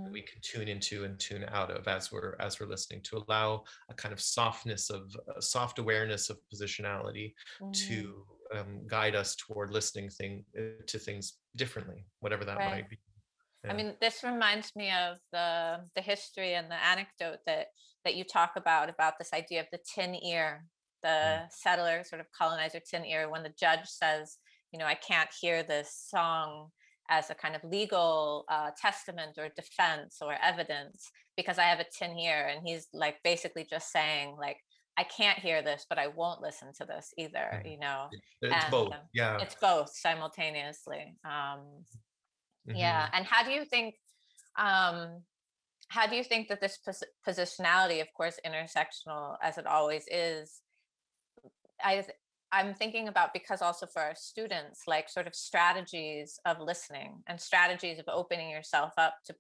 that mhm. we can tune into and tune out of as we're as we're listening to allow a kind of softness of uh, soft awareness of positionality Mhm. to um, guide us toward listening thing uh, to things differently whatever that Right. might be I mean, this reminds me of the the history and the anecdote that that you talk about about this idea of the tin ear, the settler sort of colonizer tin ear. When the judge says, you know, I can't hear this song as a kind of legal uh, testament or defense or evidence because I have a tin ear, and he's like basically just saying like. I can't hear this, but I won't listen to this either. Mm. You know, it's and, both um, yeah it's both simultaneously. Um, mhm. yeah and how do you think um how do you think that this pos- positionality of course intersectional as it always is i i'm thinking about because also for our students like sort of strategies of listening and strategies of opening yourself up to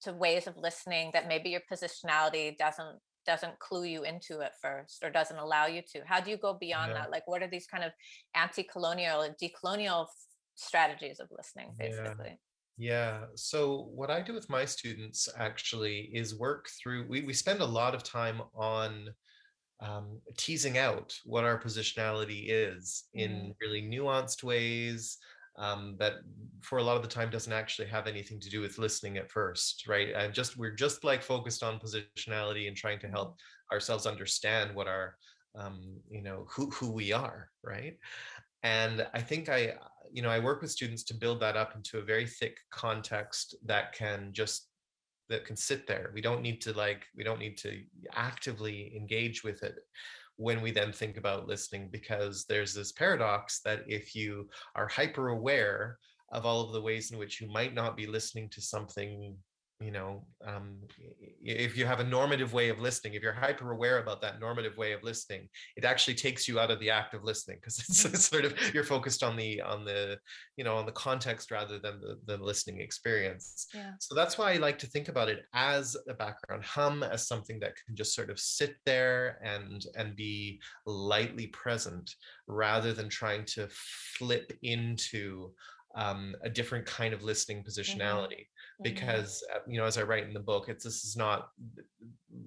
to ways of listening that maybe your positionality doesn't doesn't clue you into at first or doesn't allow you to how do you go beyond Yeah. that like what are these kind of anti-colonial and decolonial strategies of listening Yeah. basically Yeah. So what I do with my students actually is work through. We we spend a lot of time on um, teasing out what our positionality is in really nuanced ways um, that, for a lot of the time, doesn't actually have anything to do with listening at first, right? And just we're just like focused on positionality and trying to help ourselves understand what our um, you know who who we are, right? and i think i you know i work with students to build that up into a very thick context that can just that can sit there. We don't need to like we don't need to actively engage with it when we then think about listening because there's this paradox that if you are hyper aware of all of the ways in which you might not be listening to something you know um, if you have a normative way of listening if you're hyper aware about that normative way of listening it actually takes you out of the act of listening because it's, it's sort of you're focused on the on the you know on the context rather than the, the listening experience yeah so that's why i like to think about it as a background hum as something that can just sort of sit there and and be lightly present rather than trying to flip into um, a different kind of listening Mhm. positionality. Because uh, you know as i write in the book it's this is not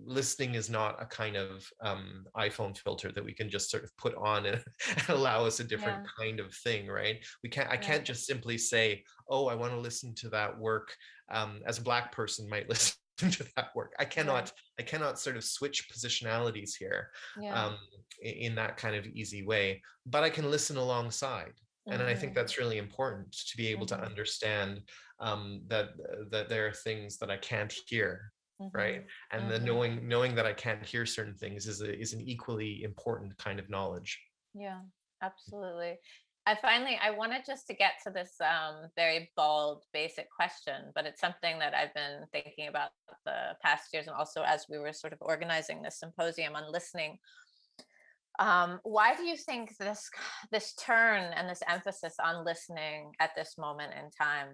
listening is not a kind of um, iphone filter that we can just sort of put on and, and allow us a different Yeah. kind of thing right? We can't i can't just simply say oh i want to listen to that work um, as a black person might listen to that work. I cannot i cannot sort of switch positionalities here Yeah. um, in that kind of easy way but i can listen alongside and i think Mhm. that's really important to be able to understand um, that that there are things that i can't hear right Mhm. and then Mhm. knowing knowing that i can't hear certain things is a, is an equally important kind of knowledge Yeah, absolutely. I finally I wanted just to get to this um, very bald, basic question, but it's something that I've been thinking about the past years, and also as we were sort of organizing this symposium on listening. Um, why do you think this this turn and this emphasis on listening at this moment in time,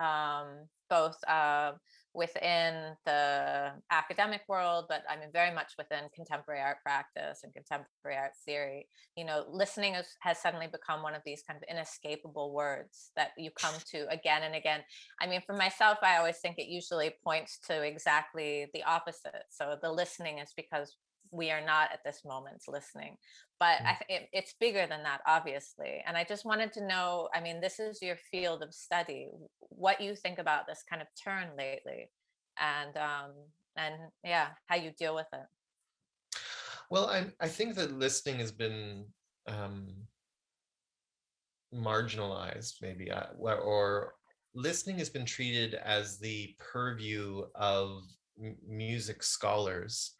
um, both uh, within the academic world, but I mean very much within contemporary art practice and contemporary art theory? you know, listening is, has suddenly become one of these kind of inescapable words that you come to again and again. I mean, for myself, I always think it usually points to exactly the opposite. So the listening is because we are not at this moment listening, but I Mm. th- it, it's bigger than that, obviously. And I just wanted to know. I mean, this is your field of study. What you think about this kind of turn lately, and um, and yeah, how you deal with it. well i i think that listening has been um marginalized maybe uh, or, or listening has been treated as the purview of music scholars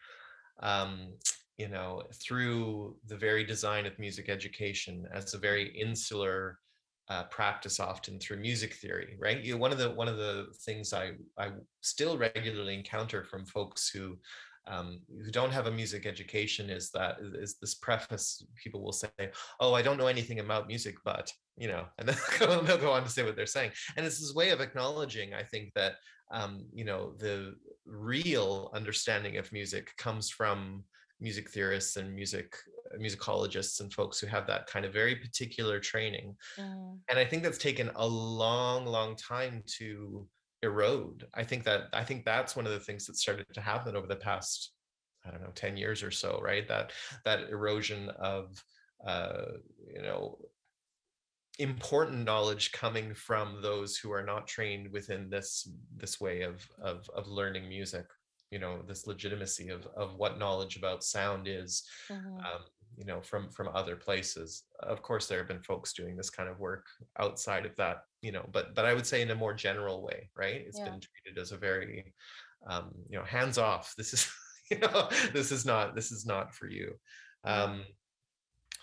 um, you know through the very design of music education as a very insular uh, practice often through music theory right? You know, one of the one of the things i i still regularly encounter from folks who um, who don't have a music education is that is this preface people will say oh i don't know anything about music but you know and then they'll go, they'll go on to say what they're saying. And it's this way of acknowledging i think that um, you know the real understanding of music comes from music theorists and music musicologists and folks who have that kind of very particular training. Mm, and i think that's taken a long long time to erode. I think that i think that's one of the things that started to happen over the past i don't know 10 years or so right? That that erosion of uh you know important knowledge coming from those who are not trained within this this way of of of learning music you know this legitimacy of of what knowledge about sound is mhm, um, you know from from other places. Of course there have been folks doing this kind of work outside of that you know but but i would say in a more general way right? It's Yeah. been treated as a very um you know hands off. This is you know this is not this is not for you. Um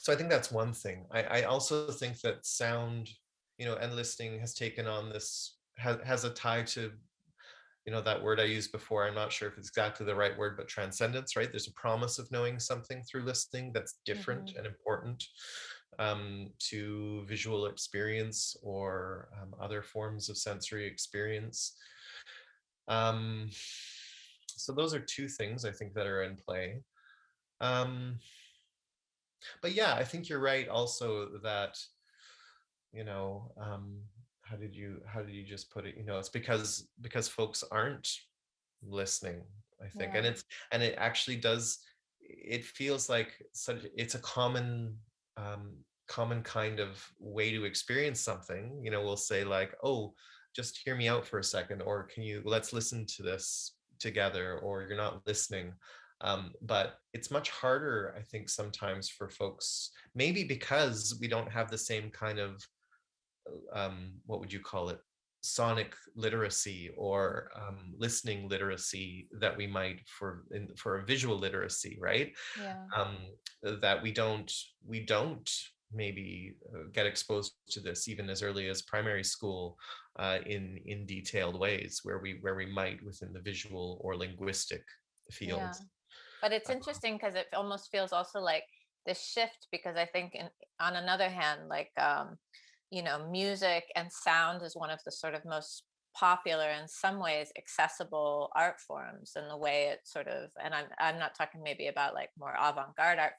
so i think that's one thing. I i also think that sound you know and listening has taken on this has, has a tie to you know that word i used before. I'm not sure if it's exactly the right word but transcendence right? There's a promise of knowing something through listening that's different and important um, to visual experience or um, other forms of sensory experience. Um, so those are two things i think that are in play. Um, but yeah i think you're right also that you know um, how did you how did you just put it you know it's because because folks aren't listening i think and it's and it actually does it feels like such it's a common um common kind of way to experience something you know we'll say like oh just hear me out for a second or can you let's listen to this together or you're not listening um, but it's much harder i think sometimes for folks maybe because we don't have the same kind of um, what would you call it sonic literacy or um, listening literacy that we might for in, for a visual literacy right? Yeah. um, that we don't we don't maybe uh, get exposed to this even as early as primary school uh, in in detailed ways where we where we might within the visual or linguistic fields But it's Uh, interesting because it almost feels also like the shift because I think in, on another hand, like um, you know, music and sound is one of the sort of most popular in some ways accessible art forms and the way it sort of and i'm i'm not talking maybe about like more avant-garde art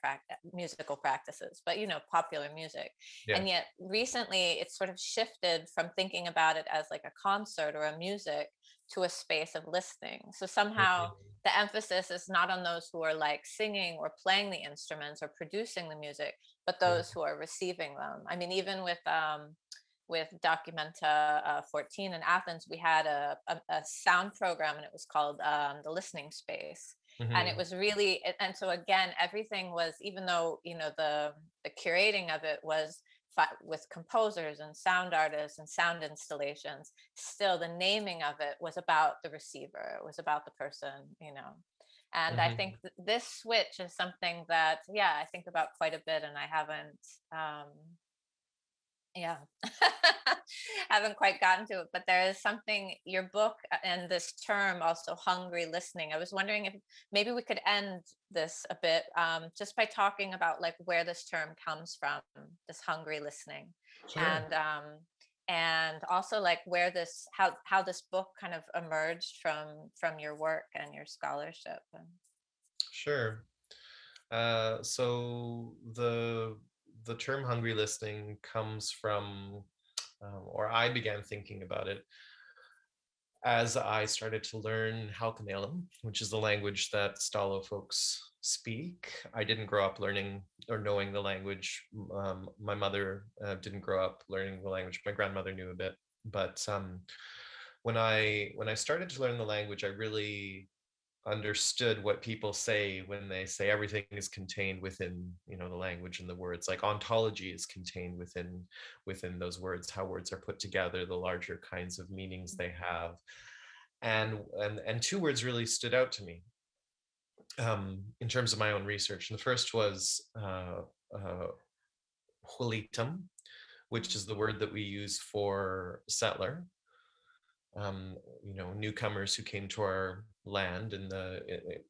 musical practices but you know popular music yeah. and yet recently it's sort of shifted from thinking about it as like a concert or a music to a space of listening so somehow the emphasis is not on those who are like singing or playing the instruments or producing the music but those who are receiving them i mean even with um with Documenta uh, 14 in Athens, we had a, a, a, sound program and it was called um, The Listening Space. Mm-hmm. And it mm-hmm. was really, and so again, everything was, even though, you know, the, the curating of it was with composers and sound artists and sound installations, still the naming of it was about the receiver, it was about the person, you know. And mm-hmm. I think th- this switch is something that, yeah, I think about quite a bit, and I haven't um, yeah. Haven't quite gotten to it but there is something your book and this term also hungry listening. I was wondering if maybe we could end this a bit um, just by talking about like where this term comes from this hungry listening sure. and um, and also like where this how how this book kind of emerged from from your work and your scholarship sure. Uh, so the the term hungry listening comes from, um, or I began thinking about it as I started to learn Halkomelem, which is the language that Stó:lō folks speak. I didn't grow up learning or knowing the language. Um, my mother uh, didn't grow up learning the language. My grandmother knew a bit, but um, when I when I started to learn the language, I really understood what people say when they say everything is contained within you know the language and the words like ontology is contained within within those words how words are put together the larger kinds of meanings they have. And and and two words really stood out to me um, in terms of my own research. And the first was uh, uh, which is the word that we use for settler um, you know newcomers who came to our land in the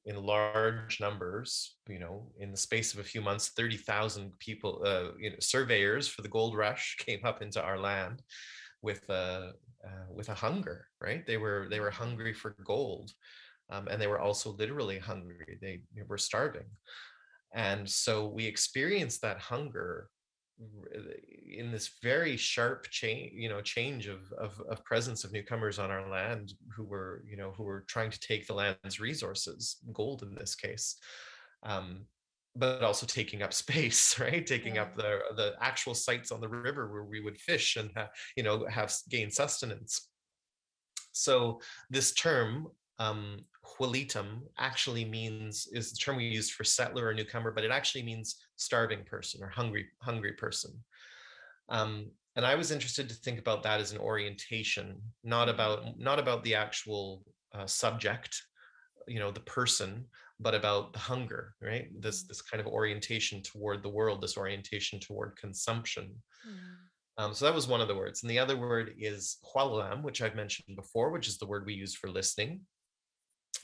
in large numbers you know in the space of a few months 30,000 people uh, you know surveyors for the gold rush came up into our land with a uh, with a hunger right? They were they were hungry for gold um, and they were also literally hungry. They, they were starving. And so we experienced that hunger in this very sharp change you know change of, of, of presence of newcomers on our land who were you know who were trying to take the land's resources gold in this case um, but also taking up space right taking yeah. up the the actual sites on the river where we would fish and ha- you know have gain sustenance so this term um, xwelítem actually means is the term we use for settler or newcomer, but it actually means starving person or hungry hungry person. Um, and I was interested to think about that as an orientation, not about not about the actual uh, subject, you know, the person, but about the hunger, right? This mm-hmm. this kind of orientation toward the world, this orientation toward consumption. Mm. Um, so that was one of the words. And the other word is xwélalà:m, which I've mentioned before, which is the word we use for listening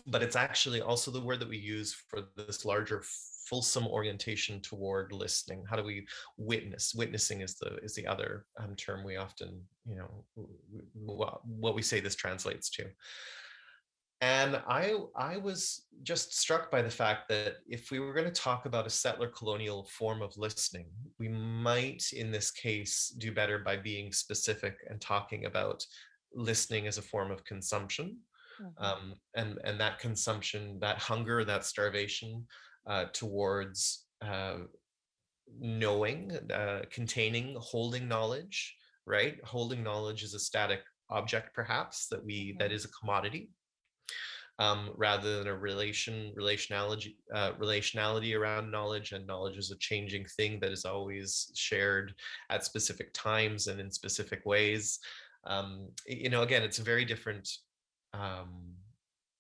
but it's actually also the word that we use for this larger fulsome orientation toward listening how do we witness witnessing is the is the other um, term we often you know what we say this translates to and i i was just struck by the fact that if we were going to talk about a settler colonial form of listening we might in this case do better by being specific and talking about listening as a form of consumption. Um, and and that consumption, that hunger, that starvation uh, towards uh, knowing, uh, containing, holding knowledge. Right, holding knowledge is a static object, perhaps that we mm-hmm. that is a commodity. Um, rather than a relation relationality uh, relationality around knowledge and knowledge is a changing thing that is always shared at specific times and in specific ways um, you know again it's a very different um,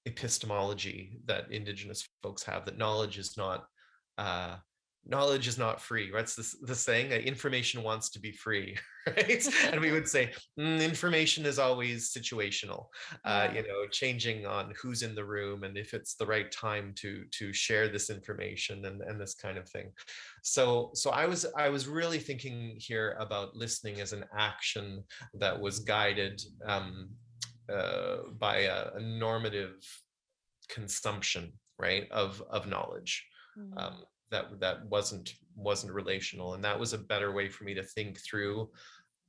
epistemology that indigenous folks have that knowledge is not uh, knowledge is not free right? It's the saying that information wants to be free right? And we would say mm, information is always situational uh, you know changing on who's in the room and if it's the right time to to share this information and, and this kind of thing. So so i was i was really thinking here about listening as an action that was guided um, uh, by a, a normative consumption right of of knowledge Mhm. um, that that wasn't wasn't relational. And that was a better way for me to think through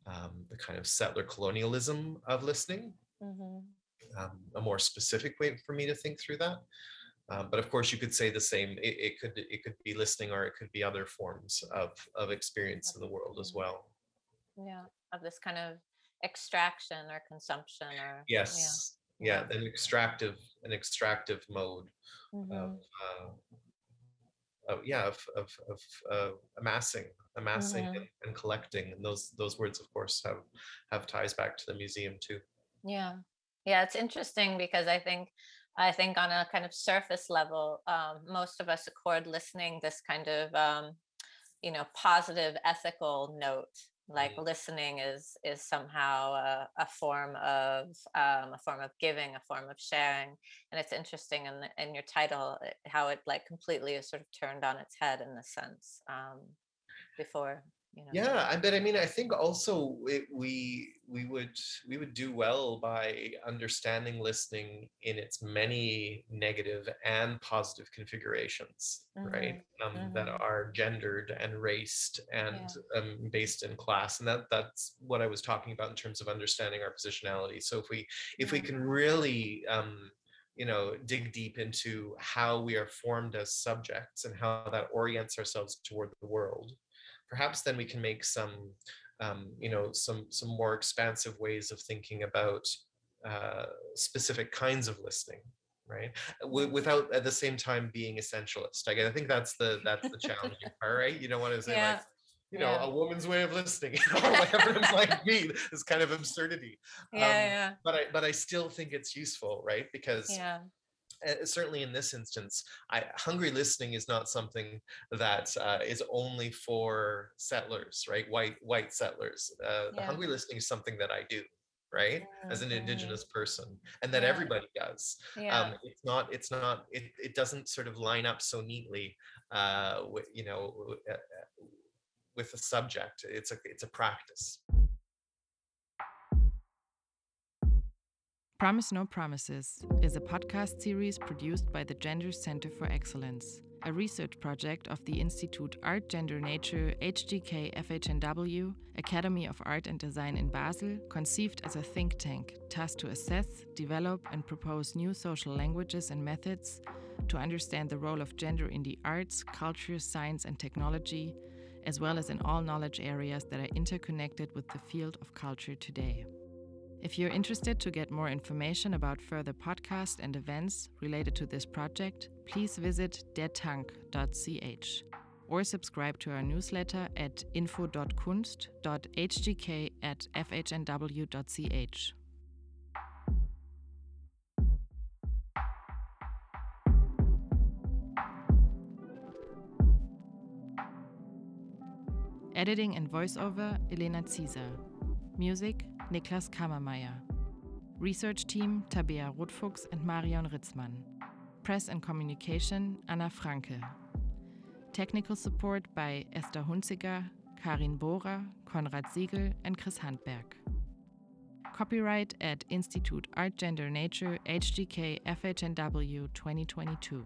um, the kind of settler colonialism of listening. Mhm. um, a more specific way for me to think through that. Um, but of course you could say the same. It, it could it could be listening or it could be other forms of of experience in the world as well. Yeah of this kind of extraction or consumption or yes yeah, an extractive an extractive mode yeah. Mhm. of uh, of yeah of of, of uh, amassing amassing Mhm. and, and collecting and those those words of course have have ties back to the museum too yeah yeah it's interesting because i think i think on a kind of surface level um, most of us accord listening this kind of um, you know positive ethical note like listening is is somehow a, a form of um, a form of giving a form of sharing and it's interesting in, the, in your title uh, how it like completely is sort of turned on its head in the sense um, before you know? Yeah i but i mean i think also it, we we would we would do well by understanding listening in its many negative and positive configurations right? Um, that mhm. are gendered and raced and um, based in class and that that's what i was talking about in terms of understanding our positionality. So if we if we can really um, you know dig deep into how we are formed as subjects and how that orients ourselves toward the world perhaps then we can make some um, you know some some more expansive ways of thinking about uh, specific kinds of listening right? W- without at the same time being essentialist. I, I think that's the that's the challenging part right? You don't want to say Yeah. like you know Yeah. a woman's way of listening you know, like everyone's like me is kind of absurdity. Yeah um, but i but i still think it's useful right? Because yeah yeah uh, certainly in this instance, I, hungry listening is not something that uh, is only for settlers, right? White white settlers. Uh, the hungry listening is something that I do, right, as an indigenous person, and that Yeah. everybody does. yeah Um, it's not. It's not. It, it doesn't sort of line up so neatly, uh, with, you know, uh, uh, with the subject. It's a it's a practice. Promise No Promises is a podcast series produced by the Gender Center for Excellence, a research project of the Institute Art, Gender, Nature, HGK FHNW, Academy of Art and Design in Basel, conceived as a think tank tasked to assess, develop, and propose new social languages and methods to understand the role of gender in the arts, culture, science, and technology, as well as in all knowledge areas that are interconnected with the field of culture today. If you're interested to get more information about further podcasts and events related to this project, please visit dertank.ch or subscribe to our newsletter at info.kunst.hgk at fhnw.ch. Editing and voiceover Elena Zieser. Music Niklas Kammermeier. Research team Tabea Rotfuchs and Marion Ritzmann. Press and communication Anna Franke. Technical support by Esther Hunziger, Karin Bohrer, Konrad Siegel, and Chris Handberg. Copyright at Institute Art Gender Nature HGK FHNW 2022.